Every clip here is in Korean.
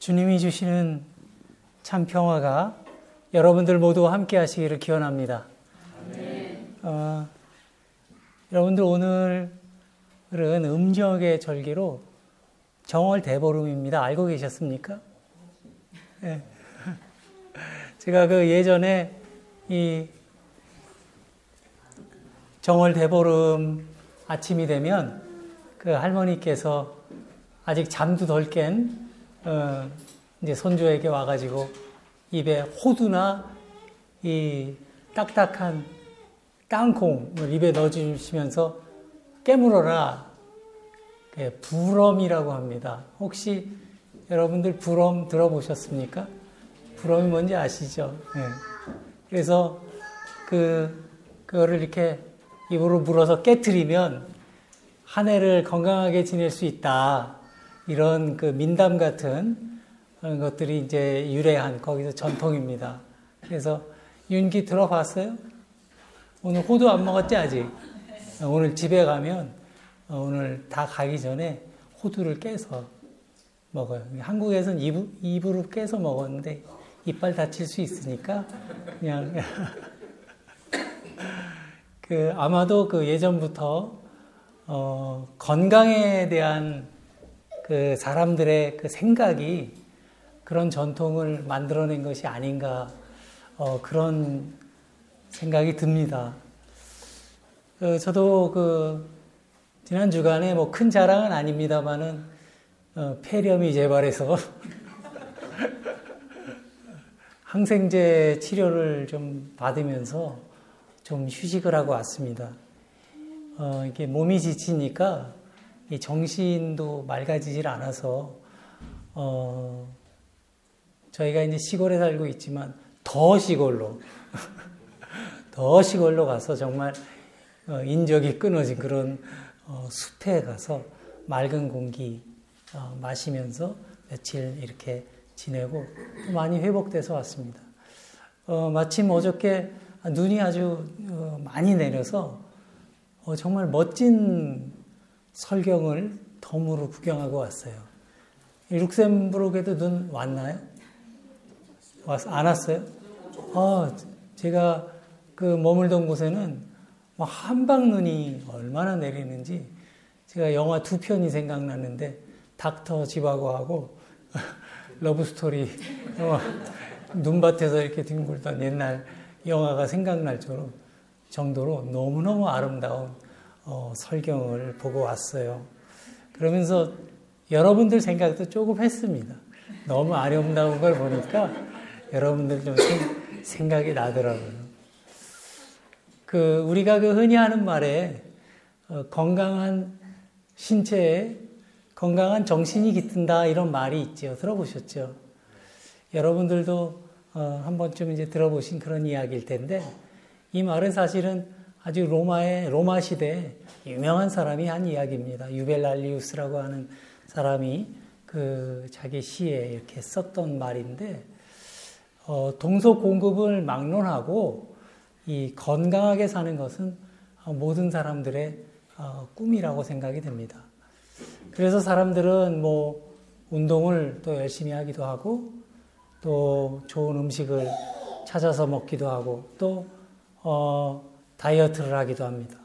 주님이 주시는 참 평화가 여러분들 모두 함께 하시기를 기원합니다. 어, 여러분들 오늘은 음력의 절기로 정월 대보름입니다. 알고 계셨습니까? 네. 제가 그 예전에 이 정월 대보름 아침이 되면 그 할머니께서 아직 잠도 덜 깬 어, 이제 손주에게 와가지고 입에 호두나 이 딱딱한 땅콩을 입에 넣어주시면서 깨물어라. 부럼이라고 합니다. 혹시 여러분들 부럼 들어보셨습니까? 부럼이 뭔지 아시죠? 네. 그래서 그, 그거를 이렇게 입으로 물어서 깨트리면 한 해를 건강하게 지낼 수 있다. 이런 그 민담 같은 것들이 이제 유래한 거기서 전통입니다. 그래서 윤기 들어봤어요? 오늘 호두 안 먹었지 아직? 오늘 집에 가면 오늘 다 가기 전에 호두를 깨서 먹어요. 한국에서는 입, 입으로 깨서 먹었는데 이빨 다칠 수 있으니까 그냥 그 아마도 그 예전부터 어, 건강에 대한 그 사람들의 그 생각이 그런 전통을 만들어낸 것이 아닌가 어, 그런 생각이 듭니다. 어, 저도 그 지난 주간에 뭐 큰 자랑은 아닙니다만은 어, 폐렴이 재발해서 항생제 치료를 좀 받으면서 좀 휴식을 하고 왔습니다. 어, 이게 몸이 지치니까 이 정신도 맑아지질 않아서 어, 저희가 이제 시골에 살고 있지만 더 시골로 더 시골로 가서 정말 어, 인적이 끊어진 그런 어, 숲에 가서 맑은 공기 어, 마시면서 며칠 이렇게 지내고 많이 회복돼서 왔습니다. 어, 마침 어저께 눈이 아주 어, 많이 내려서 어, 정말 멋진 설경을 덤으로 구경하고 왔어요. 룩셈부르크에도 눈 왔나요? 왔, 안 왔어요? 어, 제가 그 머물던 곳에는 뭐 한방 눈이 얼마나 내리는지 제가 영화 두 편이 생각나는데 닥터 집하고하고 러브스토리 어, 눈밭에서 이렇게 뒹굴던 옛날 영화가 생각날 정도로 너무너무 아름다운 어, 설경을 보고 왔어요. 그러면서 여러분들 생각도 조금 했습니다. 너무 아름다운 걸 보니까 여러분들 좀 생, 각이 나더라고요. 그 우리가 그 흔히 하는 말에 어, 건강한 신체에 건강한 정신이 깃든다 이런 말이 있죠. 들어보셨죠? 여러분들도 어, 한 번쯤 이제 들어보신 그런 이야기일 텐데 이 말은 사실은 아주 로마의 로마 시대 유명한 사람이 한 이야기입니다. 유벨랄리우스라고 하는 사람이 그 자기 시에 이렇게 썼던 말인데 어, 동서 공급을 막론하고 이 건강하게 사는 것은 모든 사람들의 어, 꿈이라고 생각이 됩니다. 그래서 사람들은 뭐 운동을 또 열심히 하기도 하고 또 좋은 음식을 찾아서 먹기도 하고 또 어, 다이어트를 하기도 합니다.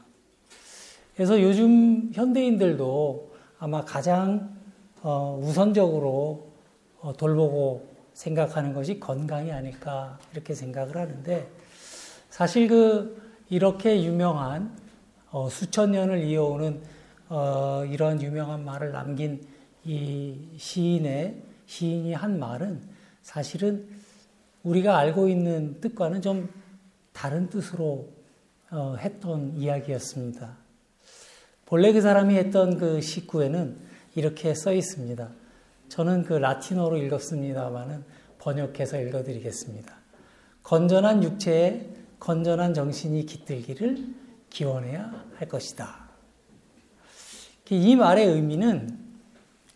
그래서 요즘 현대인들도 아마 가장 어, 우선적으로 어, 돌보고 생각하는 것이 건강이 아닐까 이렇게 생각을 하는데 사실 그 이렇게 유명한 어, 수천 년을 이어오는 어, 이런 유명한 말을 남긴 이 시인의 시인이 한 말은 사실은 우리가 알고 있는 뜻과는 좀 다른 뜻으로 어, 했던 이야기였습니다. 본래 그 사람이 했던 그 시구에는 이렇게 써 있습니다. 저는 그 라틴어로 읽었습니다만은 번역해서 읽어드리겠습니다. 건전한 육체에 건전한 정신이 깃들기를 기원해야 할 것이다. 이 말의 의미는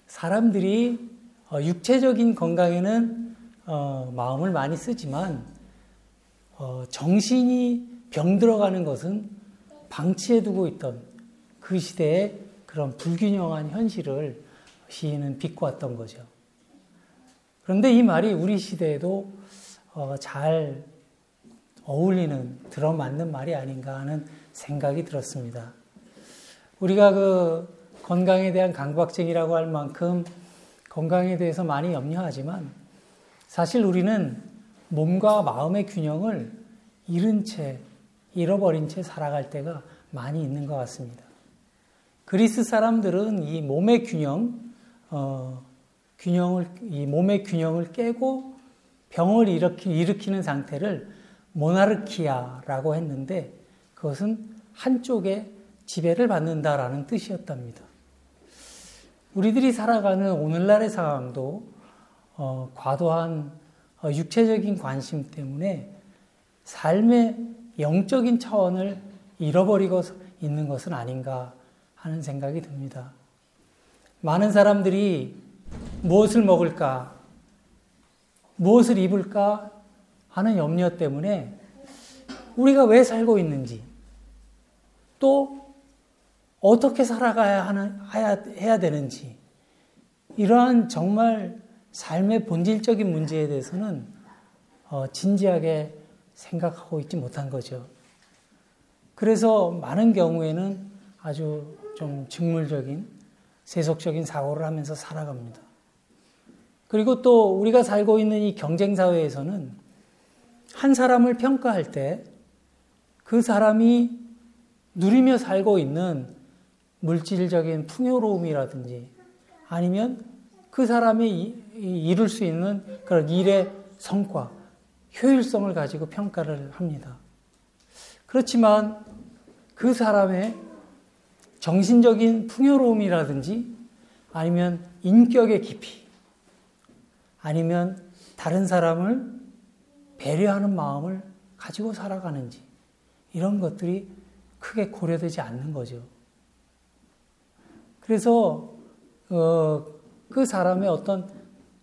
사람들이 어, 육체적인 건강에는 어, 마음을 많이 쓰지만 어, 정신이 병들어가는 것은 방치해두고 있던 그 시대의 그런 불균형한 현실을 시인은 비꼬았던 거죠. 그런데 이 말이 우리 시대에도 어, 잘 어울리는, 들어맞는 말이 아닌가 하는 생각이 들었습니다. 우리가 그 건강에 대한 강박증이라고 할 만큼 건강에 대해서 많이 염려하지만 사실 우리는 몸과 마음의 균형을 잃은 채, 잃어버린 채 살아갈 때가 많이 있는 것 같습니다. 그리스 사람들은 이 몸의 균형, 어, 균형을, 이 몸의 균형을 깨고 병을 일으키, 일으키는 상태를 모나르키아라고 했는데 그것은 한쪽에 지배를 받는다라는 뜻이었답니다. 우리들이 살아가는 오늘날의 상황도 어, 과도한 어, 육체적인 관심 때문에 삶의 영적인 차원을 잃어버리고 있는 것은 아닌가 하는 생각이 듭니다. 많은 사람들이 무엇을 먹을까, 무엇을 입을까 하는 염려 때문에 우리가 왜 살고 있는지, 또 어떻게 살아가야 하는, 해야 되는지, 이러한 정말 삶의 본질적인 문제에 대해서는 어, 진지하게 생각하고 있지 못한 거죠. 그래서 많은 경우에는 아주 좀 직물적인 세속적인 사고를 하면서 살아갑니다. 그리고 또 우리가 살고 있는 이 경쟁 사회에서는 한 사람을 평가할 때 그 사람이 누리며 살고 있는 물질적인 풍요로움이라든지 아니면 그 사람이 이룰 수 있는 그런 일의 성과, 효율성을 가지고 평가를 합니다. 그렇지만 그 사람의 정신적인 풍요로움이라든지 아니면 인격의 깊이 아니면 다른 사람을 배려하는 마음을 가지고 살아가는지 이런 것들이 크게 고려되지 않는 거죠. 그래서 어, 그 사람의 어떤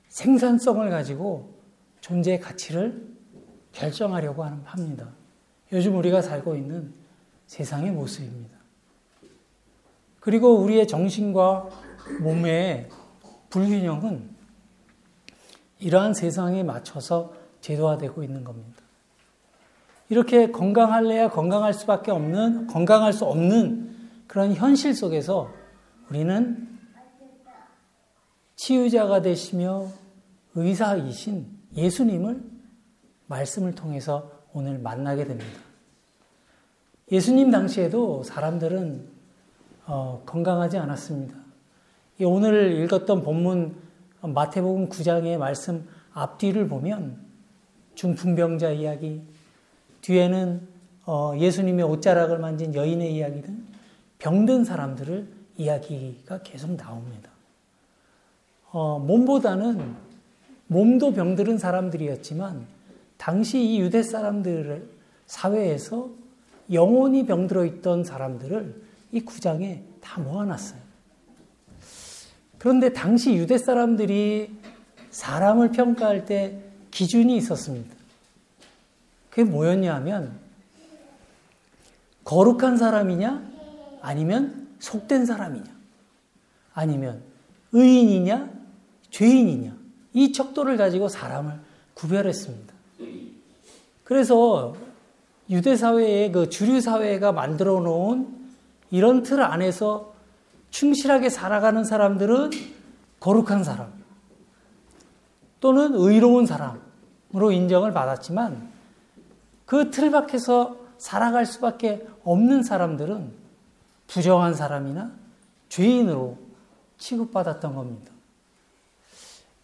생산성을 가지고 존재의 가치를 결정하려고 합니다. 요즘 우리가 살고 있는 세상의 모습입니다. 그리고 우리의 정신과 몸의 불균형은 이러한 세상에 맞춰서 제도화되고 있는 겁니다. 이렇게 건강할래야 건강할 수밖에 없는, 건강할 수 없는 그런 현실 속에서 우리는 치유자가 되시며 의사이신 예수님을 말씀을 통해서 오늘 만나게 됩니다. 예수님 당시에도 사람들은 어, 건강하지 않았습니다. 오늘 읽었던 본문 마태복음 9장의 말씀 앞뒤를 보면 중풍병자 이야기, 뒤에는 어, 예수님의 옷자락을 만진 여인의 이야기 등 병든 사람들을 이야기가 계속 나옵니다. 어, 몸보다는 몸도 병들은 사람들이었지만 당시 이 유대 사람들 사회에서 영혼이 병들어 있던 사람들을 이 구장에 다 모아놨어요. 그런데 당시 유대 사람들이 사람을 평가할 때 기준이 있었습니다. 그게 뭐였냐 하면 거룩한 사람이냐 아니면 속된 사람이냐 아니면 의인이냐 죄인이냐 이 척도를 가지고 사람을 구별했습니다. 그래서 유대 사회의 그 주류 사회가 만들어 놓은 이런 틀 안에서 충실하게 살아가는 사람들은 거룩한 사람 또는 의로운 사람으로 인정을 받았지만 그 틀 밖에서 살아갈 수밖에 없는 사람들은 부정한 사람이나 죄인으로 취급받았던 겁니다.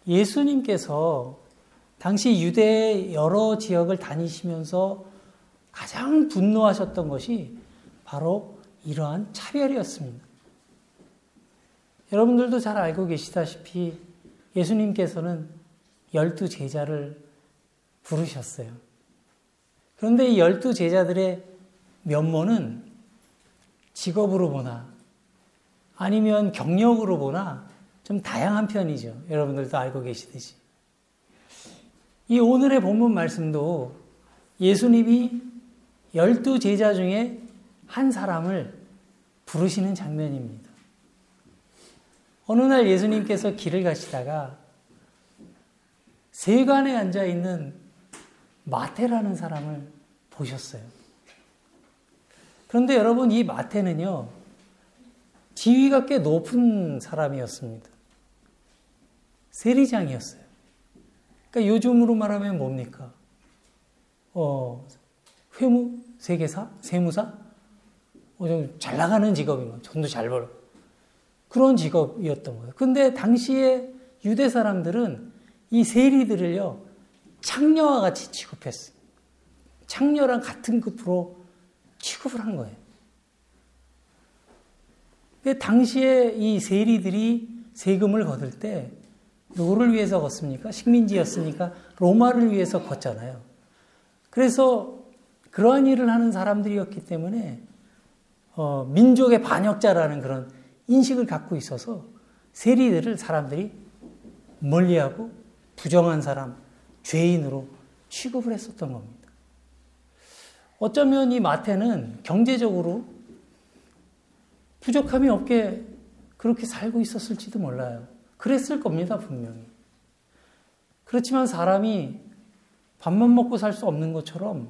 예수님께서 당시 유대 여러 지역을 다니시면서 가장 분노하셨던 것이 바로 이러한 차별이었습니다. 여러분들도 잘 알고 계시다시피 예수님께서는 열두 제자를 부르셨어요. 그런데 이 열두 제자들의 면모는 직업으로 보나 아니면 경력으로 보나 좀 다양한 편이죠. 여러분들도 알고 계시듯이. 이 오늘의 본문 말씀도 예수님이 열두 제자 중에 한 사람을 부르시는 장면입니다. 어느 날 예수님께서 길을 가시다가 세간에 앉아 있는 마태라는 사람을 보셨어요. 그런데 여러분 이 마태는요 지위가 꽤 높은 사람이었습니다. 세리장이었어요. 그러니까 요즘으로 말하면 뭡니까? 어, 회무, 세계사, 세무사, 어, 좀잘 나가는 직업이면 돈도 잘 벌어. 그런 직업이었던 거예요. 근데 당시에 유대 사람들은 이 세리들을요, 창녀와 같이 취급했어요. 창녀랑 같은 급으로 취급을 한 거예요. 근데 당시에 이 세리들이 세금을 거둘 때 누구를 위해서 걷습니까? 식민지였으니까 로마를 위해서 걷잖아요. 그래서 그러한 일을 하는 사람들이었기 때문에 어, 민족의 반역자라는 그런 인식을 갖고 있어서 세리들을 사람들이 멀리하고 부정한 사람, 죄인으로 취급을 했었던 겁니다. 어쩌면 이 마태는 경제적으로 부족함이 없게 그렇게 살고 있었을지도 몰라요. 그랬을 겁니다, 분명히. 그렇지만 사람이 밥만 먹고 살 수 없는 것처럼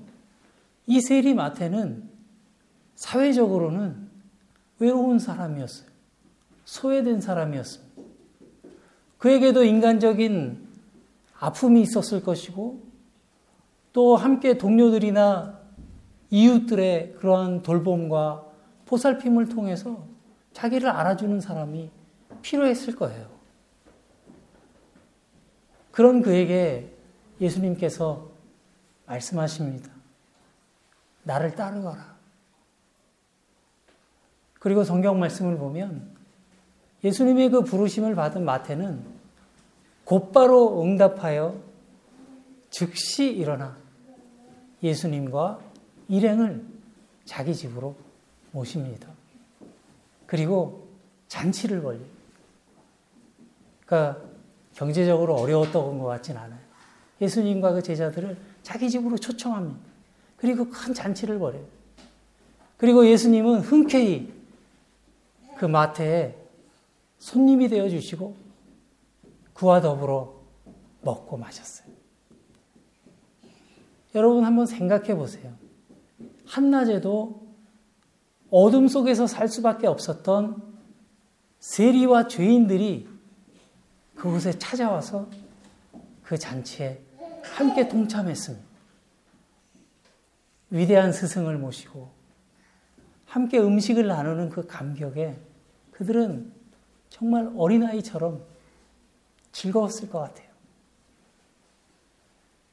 이 세리 마태는 사회적으로는 외로운 사람이었어요. 소외된 사람이었습니다. 그에게도 인간적인 아픔이 있었을 것이고 또 함께 동료들이나 이웃들의 그러한 돌봄과 보살핌을 통해서 자기를 알아주는 사람이 필요했을 거예요. 그런 그에게 예수님께서 말씀하십니다. 나를 따르거라. 그리고 성경 말씀을 보면 예수님의 그 부르심을 받은 마태는 곧바로 응답하여 즉시 일어나 예수님과 일행을 자기 집으로 모십니다. 그리고 잔치를 벌려요. 그러니까 경제적으로 어려웠던 것 같진 않아요. 예수님과 그 제자들을 자기 집으로 초청합니다. 그리고 큰 잔치를 벌여요. 그리고 예수님은 흔쾌히 그 마태에 손님이 되어 주시고 그와 더불어 먹고 마셨어요. 여러분 한번 생각해 보세요. 한낮에도 어둠 속에서 살 수밖에 없었던 세리와 죄인들이 그곳에 찾아와서 그 잔치에 함께 동참했습니다. 위대한 스승을 모시고 함께 음식을 나누는 그 감격에 그들은 정말 어린아이처럼 즐거웠을 것 같아요.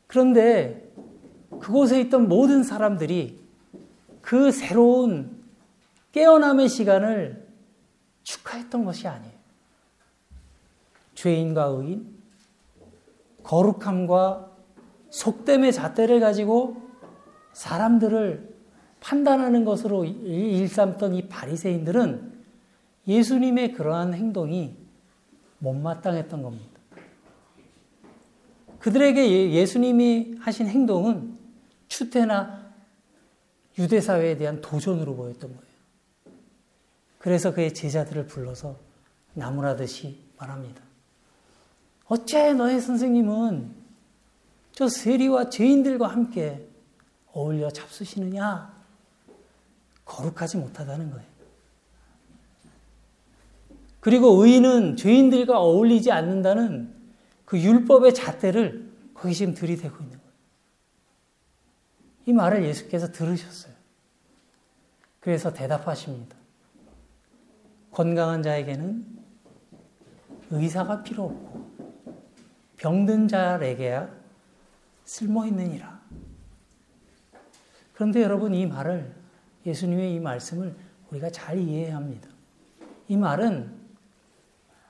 그런데 그곳에 있던 모든 사람들이 그 새로운 깨어남의 시간을 축하했던 것이 아니에요. 죄인과 의인, 거룩함과 속됨의 잣대를 가지고 사람들을 판단하는 것으로 일삼던 이 바리새인들은 예수님의 그러한 행동이 못마땅했던 겁니다. 그들에게 예, 예수님이 하신 행동은 추태나 유대 사회에 대한 도전으로 보였던 거예요. 그래서 그의 제자들을 불러서 나무라듯이 말합니다. 어째 너의 선생님은 저 세리와 죄인들과 함께 어울려 잡수시느냐? 거룩하지 못하다는 거예요. 그리고 의인은 죄인들과 어울리지 않는다는 그 율법의 잣대를 거기 지금 들이대고 있는 거예요. 이 말을 예수께서 들으셨어요. 그래서 대답하십니다. 건강한 자에게는 의사가 필요 없고 병든 자에게야 쓸모 있느니라. 그런데 여러분 이 말을 예수님의 이 말씀을 우리가 잘 이해해야 합니다. 이 말은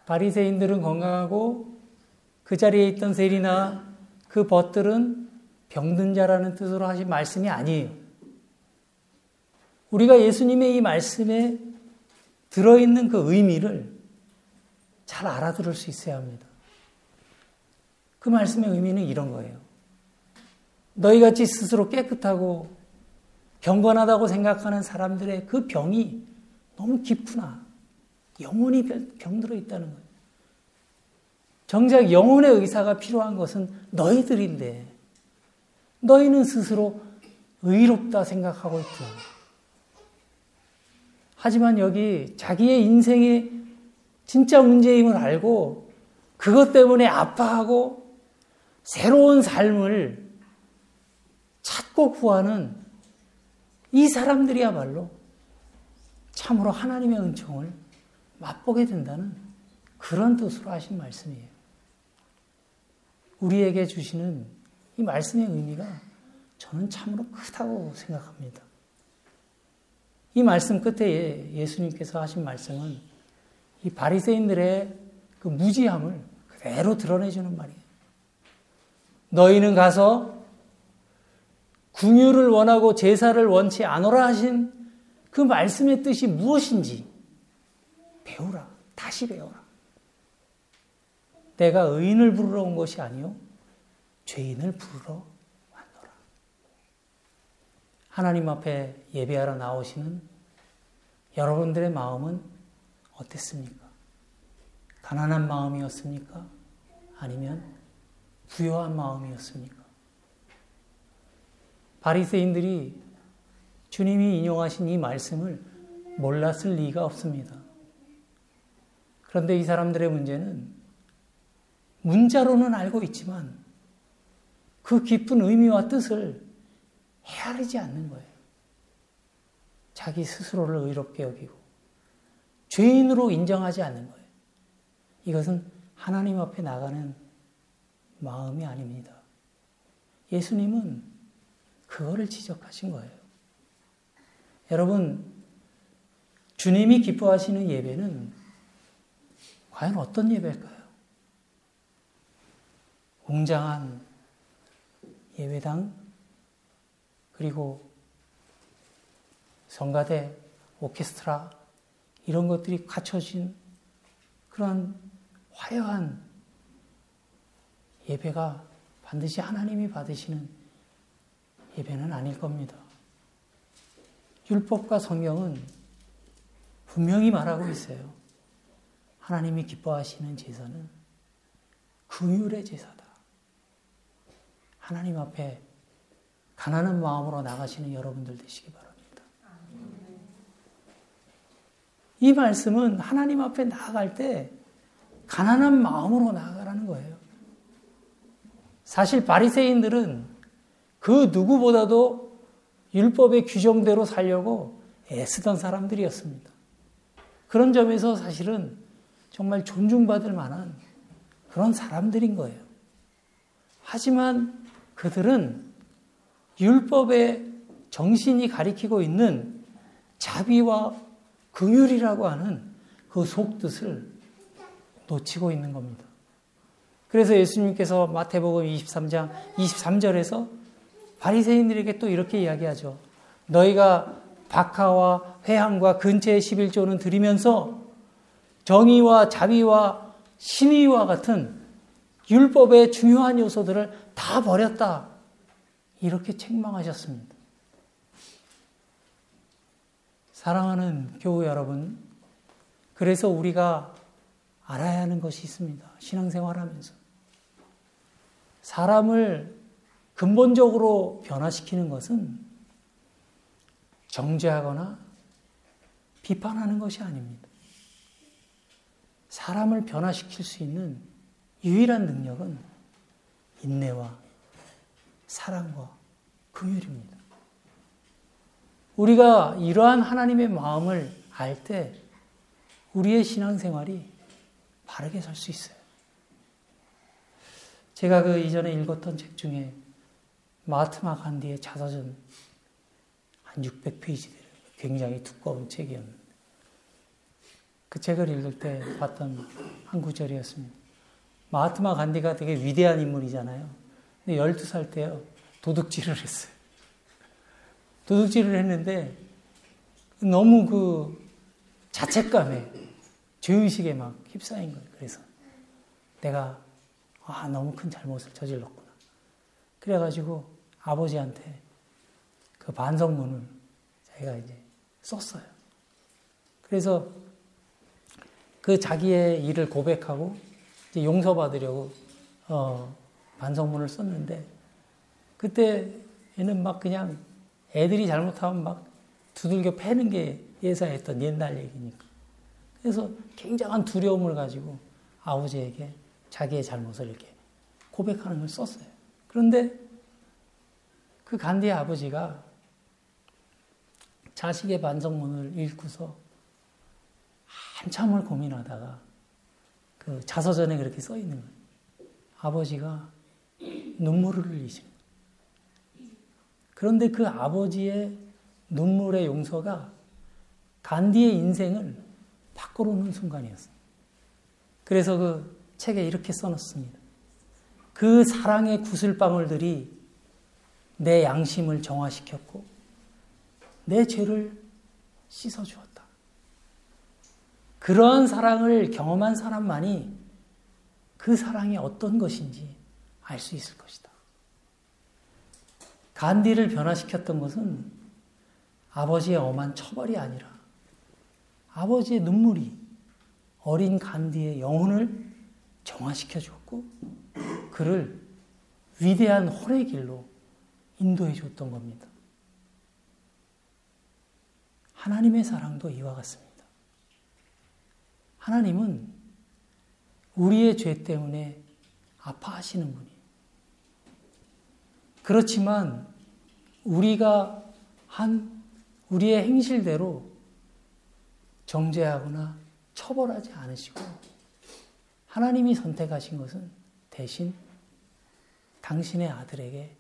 바리새인들은 건강하고 그 자리에 있던 세리나 그 벗들은 병든 자라는 뜻으로 하신 말씀이 아니에요. 우리가 예수님의 이 말씀에 들어있는 그 의미를 잘 알아들을 수 있어야 합니다. 그 말씀의 의미는 이런 거예요. 너희 같이 스스로 깨끗하고 경건하다고 생각하는 사람들의 그 병이 너무 깊구나. 영원히 병들어 있다는 거예요. 정작 영혼의 의사가 필요한 것은 너희들인데 너희는 스스로 의롭다 생각하고 있죠. 하지만 여기 자기의 인생의 진짜 문제임을 알고 그것 때문에 아파하고 새로운 삶을 찾고 구하는 이 사람들이야말로 참으로 하나님의 은총을 맛보게 된다는 그런 뜻으로 하신 말씀이에요. 우리에게 주시는 이 말씀의 의미가 저는 참으로 크다고 생각합니다. 이 말씀 끝에 예수님께서 하신 말씀은 이 바리새인들의 그 무지함을 그대로 드러내주는 말이에요. 너희는 가서 궁유를 원하고 제사를 원치 않으라 하신 그 말씀의 뜻이 무엇인지 배우라. 다시 배워라. 내가 의인을 부르러 온 것이 아니요 죄인을 부르러 왔노라. 하나님 앞에 예배하러 나오시는 여러분들의 마음은 어땠습니까? 가난한 마음이었습니까? 아니면 부여한 마음이었습니까? 바리새인들이 주님이 인용하신 이 말씀을 몰랐을 리가 없습니다. 그런데 이 사람들의 문제는 문자로는 알고 있지만 그 깊은 의미와 뜻을 헤아리지 않는 거예요. 자기 스스로를 의롭게 여기고 죄인으로 인정하지 않는 거예요. 이것은 하나님 앞에 나가는 마음이 아닙니다. 예수님은 그거를 지적하신 거예요. 여러분, 주님이 기뻐하시는 예배는 과연 어떤 예배일까요? 웅장한 예배당, 그리고 성가대, 오케스트라, 이런 것들이 갖춰진 그런 화려한 예배가 반드시 하나님이 받으시는 예배는 아닐 겁니다. 율법과 성경은 분명히 말하고 있어요. 하나님이 기뻐하시는 제사는 긍휼의 제사다. 하나님 앞에 가난한 마음으로 나가시는 여러분들 되시기 바랍니다. 이 말씀은 하나님 앞에 나아갈 때 가난한 마음으로 나아가라는 거예요. 사실 바리새인들은 그 누구보다도 율법의 규정대로 살려고 애쓰던 사람들이었습니다. 그런 점에서 사실은 정말 존중받을 만한 그런 사람들인 거예요. 하지만 그들은 율법의 정신이 가리키고 있는 자비와 긍휼이라고 하는 그 속뜻을 놓치고 있는 겁니다. 그래서 예수님께서 마태복음 23장 23절에서 바리새인들에게 또 이렇게 이야기하죠. 너희가 박하와 회향과 근처의 11조는 드리면서 정의와 자비와 신의와 같은 율법의 중요한 요소들을 다 버렸다. 이렇게 책망하셨습니다. 사랑하는 교우 여러분, 그래서 우리가 알아야 하는 것이 있습니다. 신앙생활 하면서. 사람을 근본적으로 변화시키는 것은 정죄하거나 비판하는 것이 아닙니다. 사람을 변화시킬 수 있는 유일한 능력은 인내와 사랑과 긍휼입니다. 우리가 이러한 하나님의 마음을 알 때 우리의 신앙생활이 바르게 설수 있어요. 제가 그 이전에 읽었던 책 중에 마트마 간디의 자서전 한 600페이지 되는 굉장히 두꺼운 책이었는데 그 책을 읽을 때 봤던 한 구절이었습니다. 마트마 간디가 되게 위대한 인물이잖아요. 근데 12살 때요, 도둑질을 했어요. 도둑질을 했는데 너무 그 자책감에 죄의식에 막 휩싸인 거예요. 그래서 내가 아, 너무 큰 잘못을 저질렀구나. 그래가지고 아버지한테 그 반성문을 자기가 이제 썼어요. 그래서 그 자기의 일을 고백하고 이제 용서받으려고 어, 반성문을 썼는데 그때에는 막 그냥 애들이 잘못하면 막 두들겨 패는 게 예사했던 옛날 얘기니까. 그래서 굉장한 두려움을 가지고 아버지에게 자기의 잘못을 이렇게 고백하는 걸 썼어요. 그런데 그 간디의 아버지가 자식의 반성문을 읽고서 한참을 고민하다가 그 자서전에 그렇게 써 있는 거예요. 아버지가 눈물을 흘리신 거예요. 그런데 그 아버지의 눈물의 용서가 간디의 인생을 바꿔놓는 순간이었어요. 그래서 그 책에 이렇게 써놨습니다. 그 사랑의 구슬방울들이 내 양심을 정화시켰고 내 죄를 씻어주었다. 그러한 사랑을 경험한 사람만이 그 사랑이 어떤 것인지 알 수 있을 것이다. 간디를 변화시켰던 것은 아버지의 엄한 처벌이 아니라 아버지의 눈물이 어린 간디의 영혼을 정화시켜 줬고 그를 위대한 혼의 길로 인도해 줬던 겁니다. 하나님의 사랑도 이와 같습니다. 하나님은 우리의 죄 때문에 아파하시는 분이에요. 그렇지만 우리가 한 우리의 행실대로 정죄하거나 처벌하지 않으시고 하나님이 선택하신 것은 대신 당신의 아들에게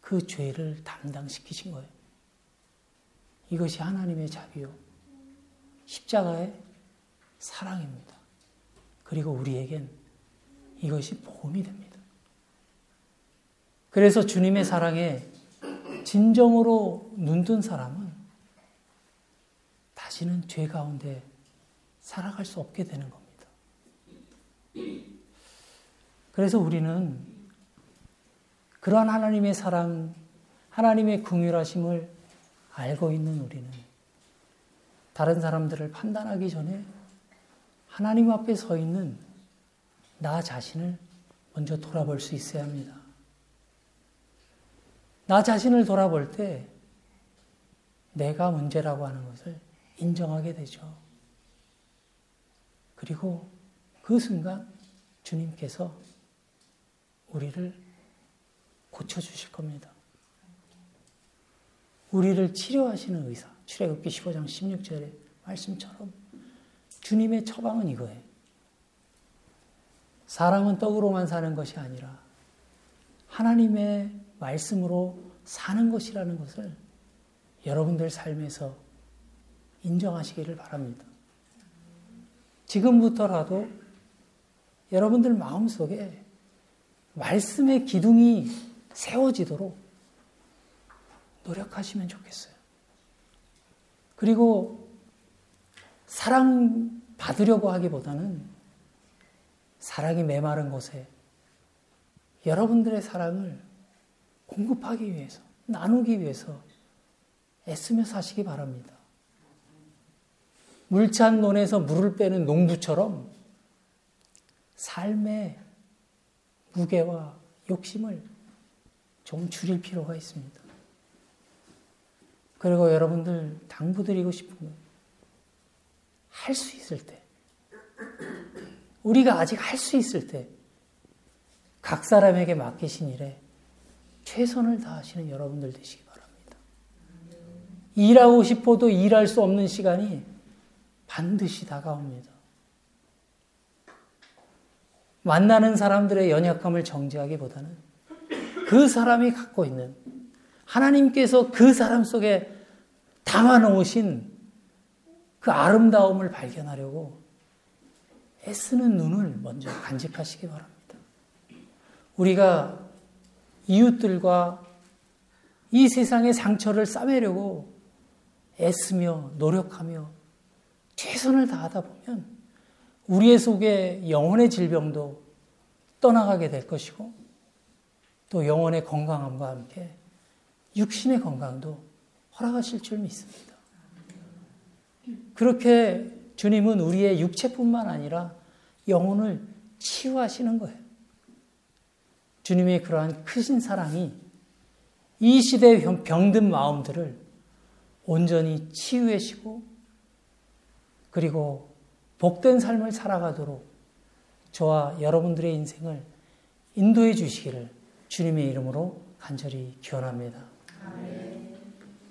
그 죄를 담당시키신 거예요. 이것이 하나님의 자비요. 십자가의 사랑입니다. 그리고 우리에겐 이것이 복음이 됩니다. 그래서 주님의 사랑에 진정으로 눈뜬 사람은 다시는 죄 가운데 살아갈 수 없게 되는 겁니다. 그래서 우리는 그러한 하나님의 사랑, 하나님의 궁휼하심을 알고 있는 우리는 다른 사람들을 판단하기 전에 하나님 앞에 서 있는 나 자신을 먼저 돌아볼 수 있어야 합니다. 나 자신을 돌아볼 때 내가 문제라고 하는 것을 인정하게 되죠. 그리고 그 순간 주님께서 우리를 고쳐주실 겁니다. 우리를 치료하시는 의사. 출애굽기 15장 16절의 말씀처럼 주님의 처방은 이거예요. 사람은 떡으로만 사는 것이 아니라 하나님의 말씀으로 사는 것이라는 것을 여러분들 삶에서 인정하시기를 바랍니다. 지금부터라도 여러분들 마음속에 말씀의 기둥이 세워지도록 노력하시면 좋겠어요. 그리고 사랑 받으려고 하기보다는 사랑이 메마른 곳에 여러분들의 사랑을 공급하기 위해서, 나누기 위해서 애쓰며 사시기 바랍니다. 물찬 논에서 물을 빼는 농부처럼 삶의 무게와 욕심을 좀 줄일 필요가 있습니다. 그리고 여러분들 당부드리고 싶은 건 할 수 있을 때, 우리가 아직 할 수 있을 때, 각 사람에게 맡기신 일에 최선을 다하시는 여러분들 되시기 바랍니다. 일하고 싶어도 일할 수 없는 시간이 반드시 다가옵니다. 만나는 사람들의 연약함을 정지하기보다는 그 사람이 갖고 있는 하나님께서 그 사람 속에 담아 놓으신 그 아름다움을 발견하려고 애쓰는 눈을 먼저 간직하시기 바랍니다. 우리가 이웃들과 이 세상의 상처를 싸매려고 애쓰며 노력하며 최선을 다하다 보면 우리의 속에 영혼의 질병도 떠나가게 될 것이고 또 영혼의 건강함과 함께 육신의 건강도 허락하실 줄 믿습니다. 그렇게 주님은 우리의 육체뿐만 아니라 영혼을 치유하시는 거예요. 주님의 그러한 크신 사랑이 이 시대의 병든 마음들을 온전히 치유해시고 그리고 복된 삶을 살아가도록 저와 여러분들의 인생을 인도해 주시기를 주님의 이름으로 간절히 기원합니다. 아멘.